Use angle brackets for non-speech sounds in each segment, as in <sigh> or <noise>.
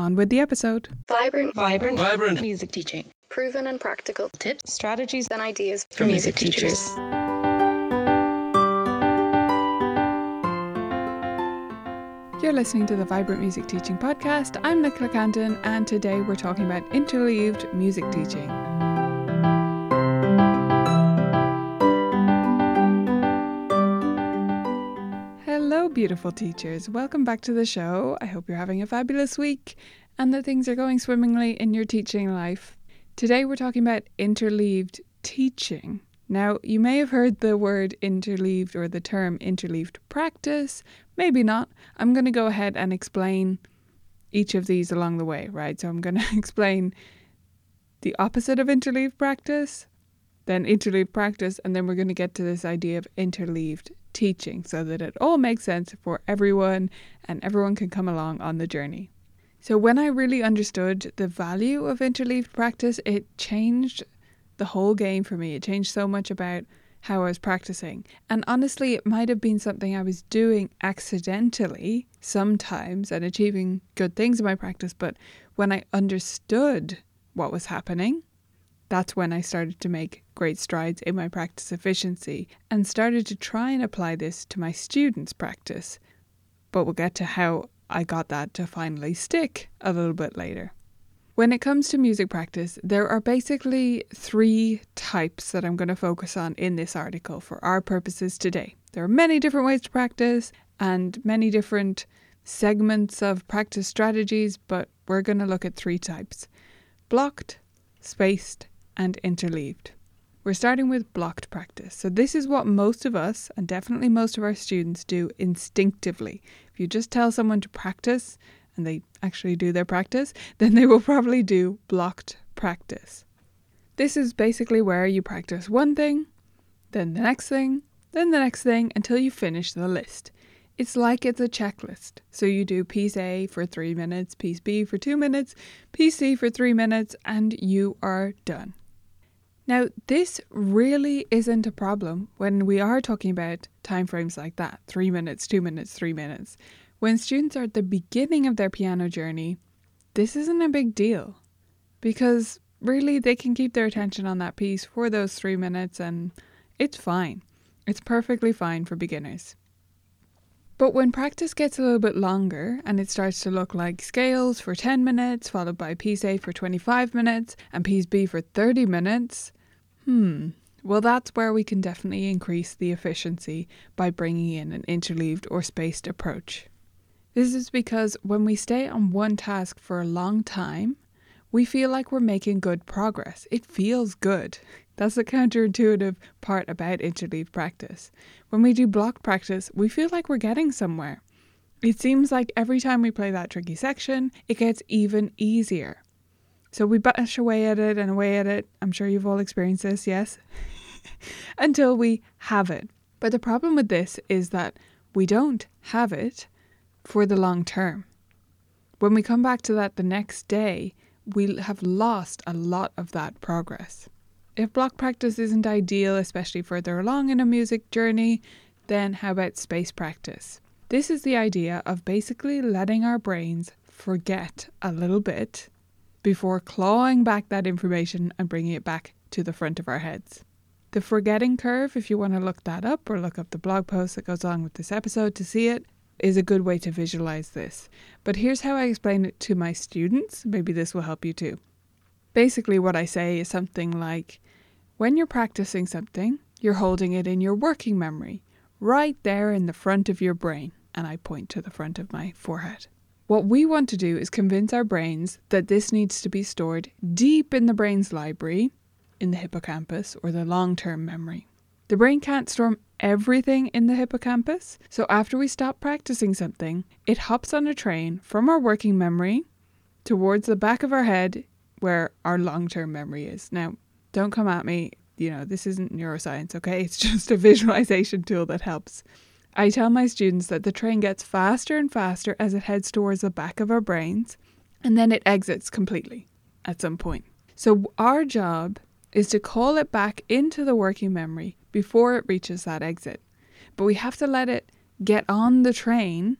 On with the episode. Vibrant, Vibrant, vibrant. music teaching. proven and practical Tips, strategies and ideas for music teachers. You're listening to the Vibrant Music Teaching Podcast. I'm Nicola Cantan, and today we're talking about interleaved music teaching. Beautiful teachers. Welcome back to the show. I hope you're having a fabulous week and that things are going swimmingly in your teaching life. Today, we're talking about interleaved teaching. Now, you may have heard the word interleaved or the term interleaved practice, maybe not. I'm going to go ahead and explain each of these along the way, right? So, I'm going <laughs> to explain the opposite of interleaved practice, then interleaved practice, and then we're going to get to this idea of interleaved teaching so that it all makes sense for everyone and everyone can come along on the journey. So, when I really understood the value of interleaved practice, it changed the whole game for me. It changed so much about how I was practicing. And honestly, it might have been something I was doing accidentally sometimes and achieving good things in my practice, but when I understood what was happening, that's when I started to make great strides in my practice efficiency and started to try and apply this to my students' practice. But we'll get to how I got that to finally stick a little bit later. When it comes to music practice, there are basically three types that I'm going to focus on in this article for our purposes today. There are many different ways to practice and many different segments of practice strategies, but we're going to look at three types blocked, spaced, and interleaved. We're starting with blocked practice. So, this is what most of us, and definitely most of our students, do instinctively. If you just tell someone to practice and they actually do their practice, <laughs> then they will probably do blocked practice. This is basically where you practice one thing, then the next thing, then the next thing until you finish the list. It's like it's a checklist. So you do piece A for three minutes, piece B for two minutes, piece C for three minutes, and you are done. Now, this really isn't a problem when we are talking about timeframes like that three minutes, two minutes, three minutes. When students are at the beginning of their piano journey, this isn't a big deal because really they can keep their attention on that piece for those three minutes and it's fine. It's perfectly fine for beginners. But when practice gets a little bit longer and it starts to look like scales for 10 minutes, followed by piece A for 25 minutes and piece B for 30 minutes, hmm, well, that's where we can definitely increase the efficiency by bringing in an interleaved or spaced approach. This is because when we stay on one task for a long time, we feel like we're making good progress. It feels good. <laughs> That's the counterintuitive part about interleaved practice. When we do block practice, we feel like we're getting somewhere. It seems like every time we play that tricky section, it gets even easier. So we bash away at it and away at it. I'm sure you've all experienced this, yes? <laughs> Until we have it. But the problem with this is that we don't have it for the long term. When we come back to that the next day, we have lost a lot of that progress. If block practice isn't ideal, especially further along in a music journey, then how about space practice? This is the idea of basically letting our brains forget a little bit before clawing back that information and bringing it back to the front of our heads. The forgetting curve, if you want to look that up or look up the blog post that goes along with this episode to see it, is a good way to visualize this. But here's how I explain it to my students. Maybe this will help you too. Basically, what I say is something like when you're practicing something, you're holding it in your working memory, right there in the front of your brain. And I point to the front of my forehead. What we want to do is convince our brains that this needs to be stored deep in the brain's library, in the hippocampus, or the long term memory. The brain can't store everything in the hippocampus, so after we stop practicing something, it hops on a train from our working memory towards the back of our head where our long term memory is. Now, don't come at me, you know, this isn't neuroscience, okay? It's <laughs> just a visualization tool that helps. I tell my students that the train gets faster and faster as it heads towards the back of our brains, and then it exits completely at some point. So, our job is to call it back into the working memory before it reaches that exit. But we have to let it get on the train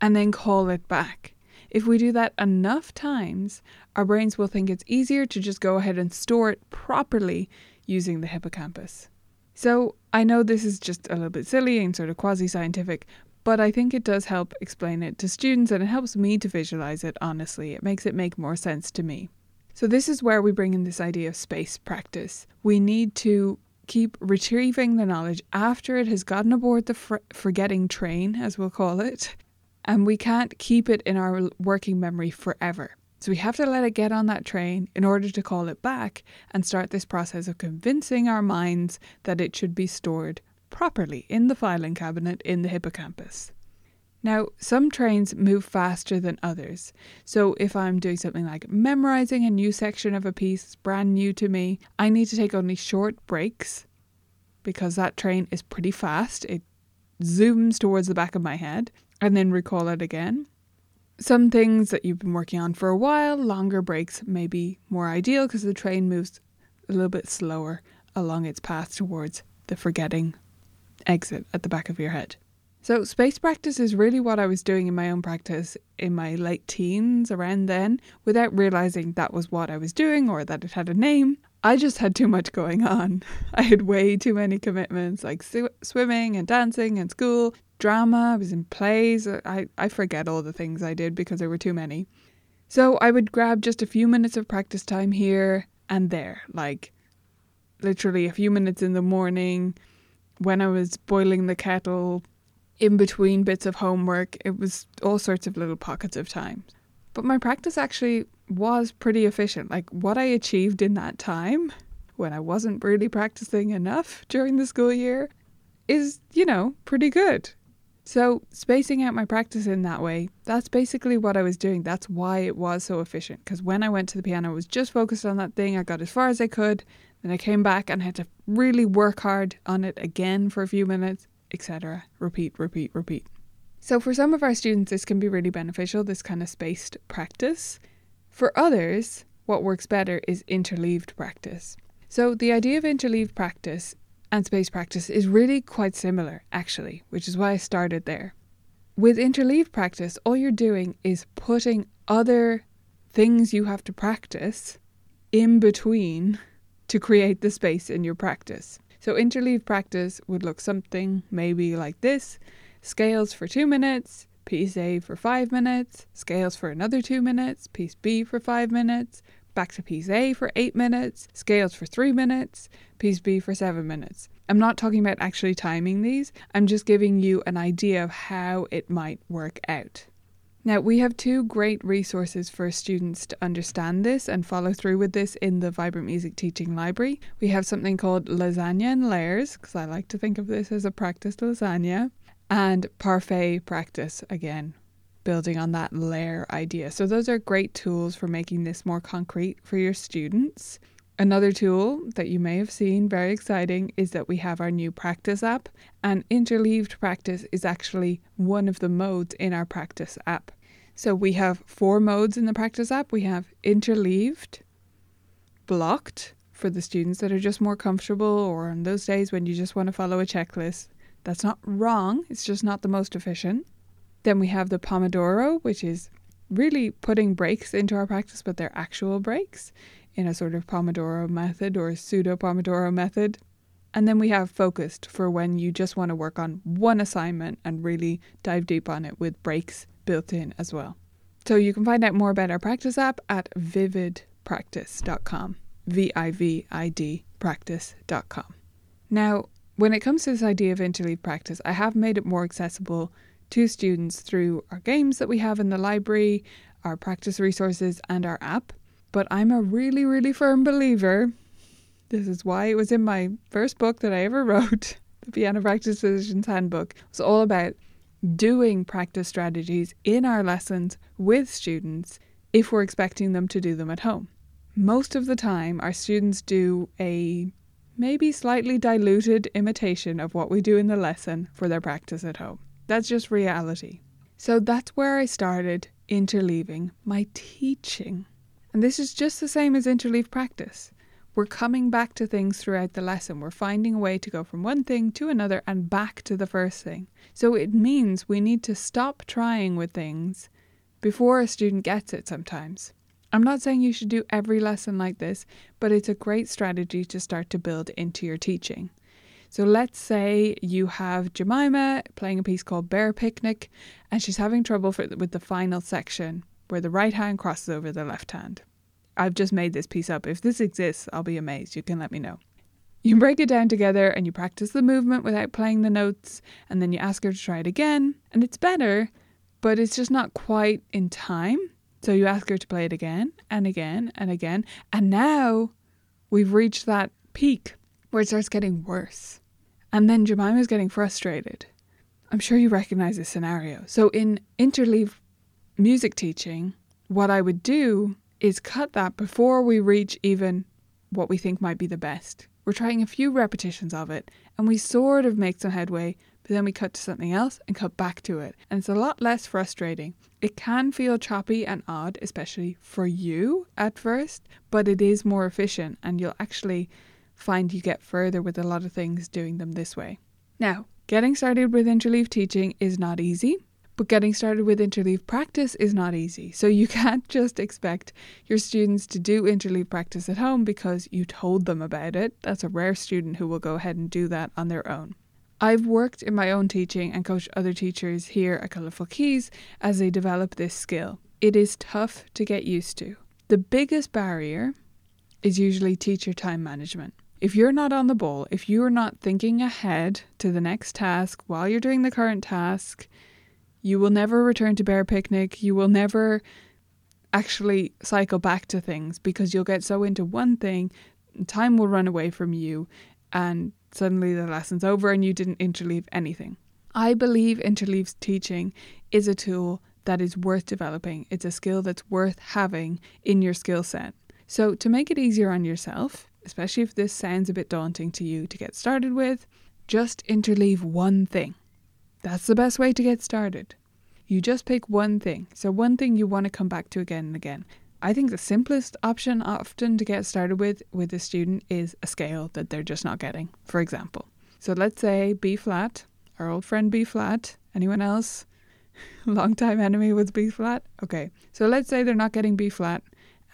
and then call it back. If we do that enough times, our brains will think it's easier to just go ahead and store it properly using the hippocampus. So I know this is just a little bit silly and sort of quasi scientific, but I think it does help explain it to students and it helps me to visualize it honestly. It makes it make more sense to me. So, this is where we bring in this idea of space practice. We need to keep retrieving the knowledge after it has gotten aboard the fr- forgetting train, as we'll call it, and we can't keep it in our working memory forever. So we have to let it get on that train in order to call it back and start this process of convincing our minds that it should be stored properly in the filing cabinet in the hippocampus. Now, some trains move faster than others. So, if I'm doing something like memorizing a new section of a piece brand new to me, I need to take only short breaks because that train is pretty fast. It zooms towards the back of my head and then recall it again. Some things that you've been working on for a while, longer breaks may be more ideal because the train moves a little bit slower along its path towards the forgetting exit at the back of your head. So, space practice is really what I was doing in my own practice in my late teens, around then, without realizing that was what I was doing or that it had a name. I just had too much going on. <laughs> I had way too many commitments like sw- swimming and dancing and school, drama, I was in plays. Uh, I, I forget all the things I did because there were too many. So I would grab just a few minutes of practice time here and there, like literally a few minutes in the morning when I was boiling the kettle, in between bits of homework. It was all sorts of little pockets of time. But my practice actually was pretty efficient. Like what I achieved in that time when I wasn't really practicing enough during the school year is, you know, pretty good. So, spacing out my practice in that way, that's basically what I was doing. That's why it was so efficient. Because when I went to the piano, I was just focused on that thing. I got as far as I could. Then I came back and I had to really work hard on it again for a few minutes, etc. Repeat, repeat, repeat. So, for some of our students, this can be really beneficial, this kind of spaced practice. For others, what works better is interleaved practice. So, the idea of interleaved practice and space practice is really quite similar, actually, which is why I started there. With interleaved practice, all you're doing is putting other things you have to practice in between to create the space in your practice. So, interleaved practice would look something maybe like this scales for two minutes, piece A for five minutes, scales for another two minutes, piece B for five minutes, back to piece A for 8 minutes, scales for 3 minutes, piece B for 7 minutes. I'm not talking about actually timing these, I'm just giving you an idea of how it might work out. Now, we have two great resources for students to understand this and follow through with this in the Vibrant Music Teaching Library. We have something called Lasagna and Layers, because I like to think of this as a practice lasagna, and Parfait Practice again, building on that layer idea. So, those are great tools for making this more concrete for your students. Another tool that you may have seen, very exciting, is that we have our new practice app, and interleaved practice is actually one of the modes in our practice app. So, we have four modes in the practice app we have interleaved, blocked for the students that are just more comfortable, or on those days when you just want to follow a checklist. That's not wrong, it's just not the most efficient. Then we have the Pomodoro, which is really putting breaks into our practice, but they're actual breaks in a sort of Pomodoro method or pseudo Pomodoro method. And then we have focused for when you just want to work on one assignment and really dive deep on it with breaks built in as well. So you can find out more about our practice app at vividpractice.com. V I V I D practice.com. Now, when it comes to this idea of interleave practice, I have made it more accessible to students through our games that we have in the library, our practice resources, and our app. But I'm a really, really firm believer. This is why it was in my first book that I ever <laughs> wrote, the Piano Practice Physician's Handbook. It's all about doing practice strategies in our lessons with students if we're expecting them to do them at home. Most of the time, our students do a maybe slightly diluted imitation of what we do in the lesson for their practice at home. That's just reality. So that's where I started interleaving my teaching. And this is just the same as interleave practice. We're coming back to things throughout the lesson. We're finding a way to go from one thing to another and back to the first thing. So it means we need to stop trying with things before a student gets it sometimes. I'm not saying you should do every lesson like this, but it's a great strategy to start to build into your teaching. So let's say you have Jemima playing a piece called Bear Picnic, and she's having trouble for, with the final section where the right hand crosses over the left hand. I've just made this piece up. If this exists, I'll be amazed. You can let me know. You break it down together and you practice the movement without playing the notes, and then you ask her to try it again, and it's better, but it's just not quite in time. So you ask her to play it again and again and again. And now we've reached that peak where it starts getting worse. And then Jemima's getting frustrated. I'm sure you recognize this scenario. So in interleave music teaching, what I would do is cut that before we reach even what we think might be the best. We're trying a few repetitions of it and we sort of make some headway, but then we cut to something else and cut back to it. And it's a lot less frustrating. It can feel choppy and odd, especially for you at first, but it is more efficient and you'll actually find you get further with a lot of things doing them this way. Now, getting started with interleave teaching is not easy. But getting started with interleave practice is not easy. So you <laughs> can't just expect your students to do interleave practice at home because you told them about it. That's a rare student who will go ahead and do that on their own. I've worked in my own teaching and coached other teachers here at Colourful Keys as they develop this skill. It is tough to get used to. The biggest barrier is usually teacher time management. If you're not on the ball, if you're not thinking ahead to the next task while you're doing the current task, you will never return to Bear Picnic. You will never actually cycle back to things because you'll get so into one thing, time will run away from you, and suddenly the lesson's over and you didn't interleave anything. I believe interleave teaching is a tool that is worth developing. It's a skill that's worth having in your skill set. So, to make it easier on yourself, especially if this sounds a bit daunting to you to get started with, just interleave one thing. That's the best way to get started. You just pick one thing. So, one thing you want to come back to again and again. I think the simplest option often to get started with with a student is a scale that they're just not getting, for example. So, let's say B flat, our old friend B flat. Anyone else? <laughs> Long time enemy with B flat? Okay. So, let's say they're not getting B flat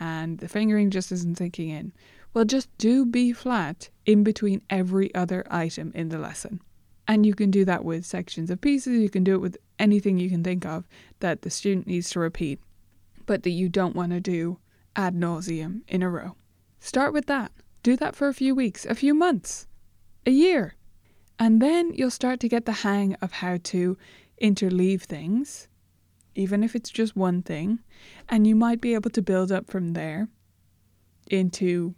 and the fingering just isn't sinking in. Well, just do B flat in between every other item in the lesson. And you can do that with sections of pieces, you can do it with anything you can think of that the student needs to repeat, but that you don't want to do ad nauseum in a row. Start with that. Do that for a few weeks, a few months, a year. And then you'll start to get the hang of how to interleave things, even if it's just one thing. And you might be able to build up from there into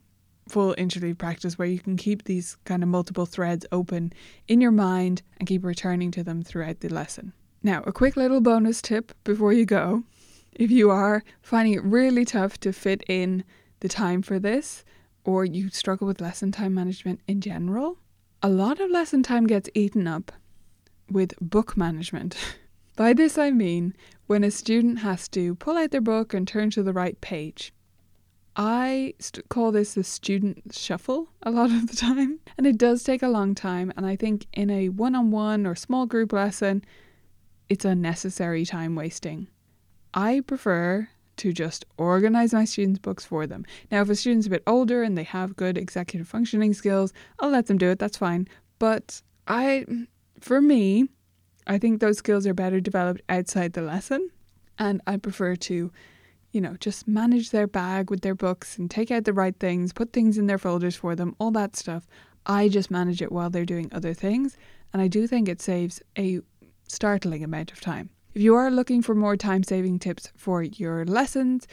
full interleave practice where you can keep these kind of multiple threads open in your mind and keep returning to them throughout the lesson. Now, a quick little bonus tip before you go. If you are finding it really tough to fit in the time for this, or you struggle with lesson time management in general, a lot of lesson time gets eaten up with book management. <laughs> By this I mean when a student has to pull out their book and turn to the right page. I st- call this the student shuffle a lot of the time, and it does take a long time. And I think in a one on one or small group lesson, it's unnecessary time wasting. I prefer to just organize my students' books for them. Now, if a student's a bit older and they have good executive functioning skills, I'll let them do it, that's fine. But I, for me, I think those skills are better developed outside the lesson, and I prefer to you know, just manage their bag with their books and take out the right things, put things in their folders for them, all that stuff. I just manage it while they're doing other things. And I do think it saves a startling amount of time. If you are looking for more time saving tips for your lessons,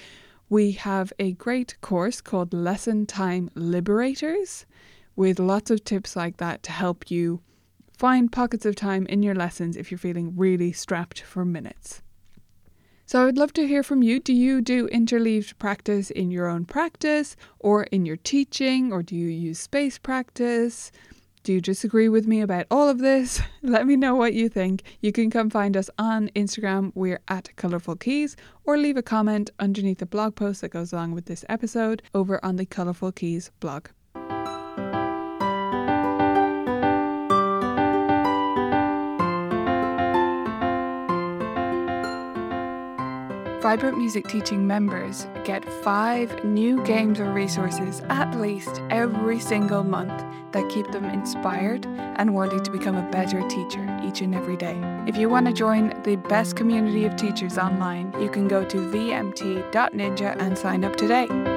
we have a great course called Lesson Time Liberators with lots of tips like that to help you find pockets of time in your lessons if you're feeling really strapped for minutes. So I would love to hear from you. Do you do interleaved practice in your own practice or in your teaching, or do you use space practice? Do you disagree with me about all of this? <laughs> Let me know what you think. You can come find us on Instagram. We're at Colourful Keys, or leave a comment underneath the blog post that goes along with this episode over on the Colourful Keys blog. Vibrant Music Teaching members get five new games or resources at least every single month that keep them inspired and wanting to become a better teacher each and every day. If you want to join the best community of teachers online, you can go to vmt.ninja and sign up today.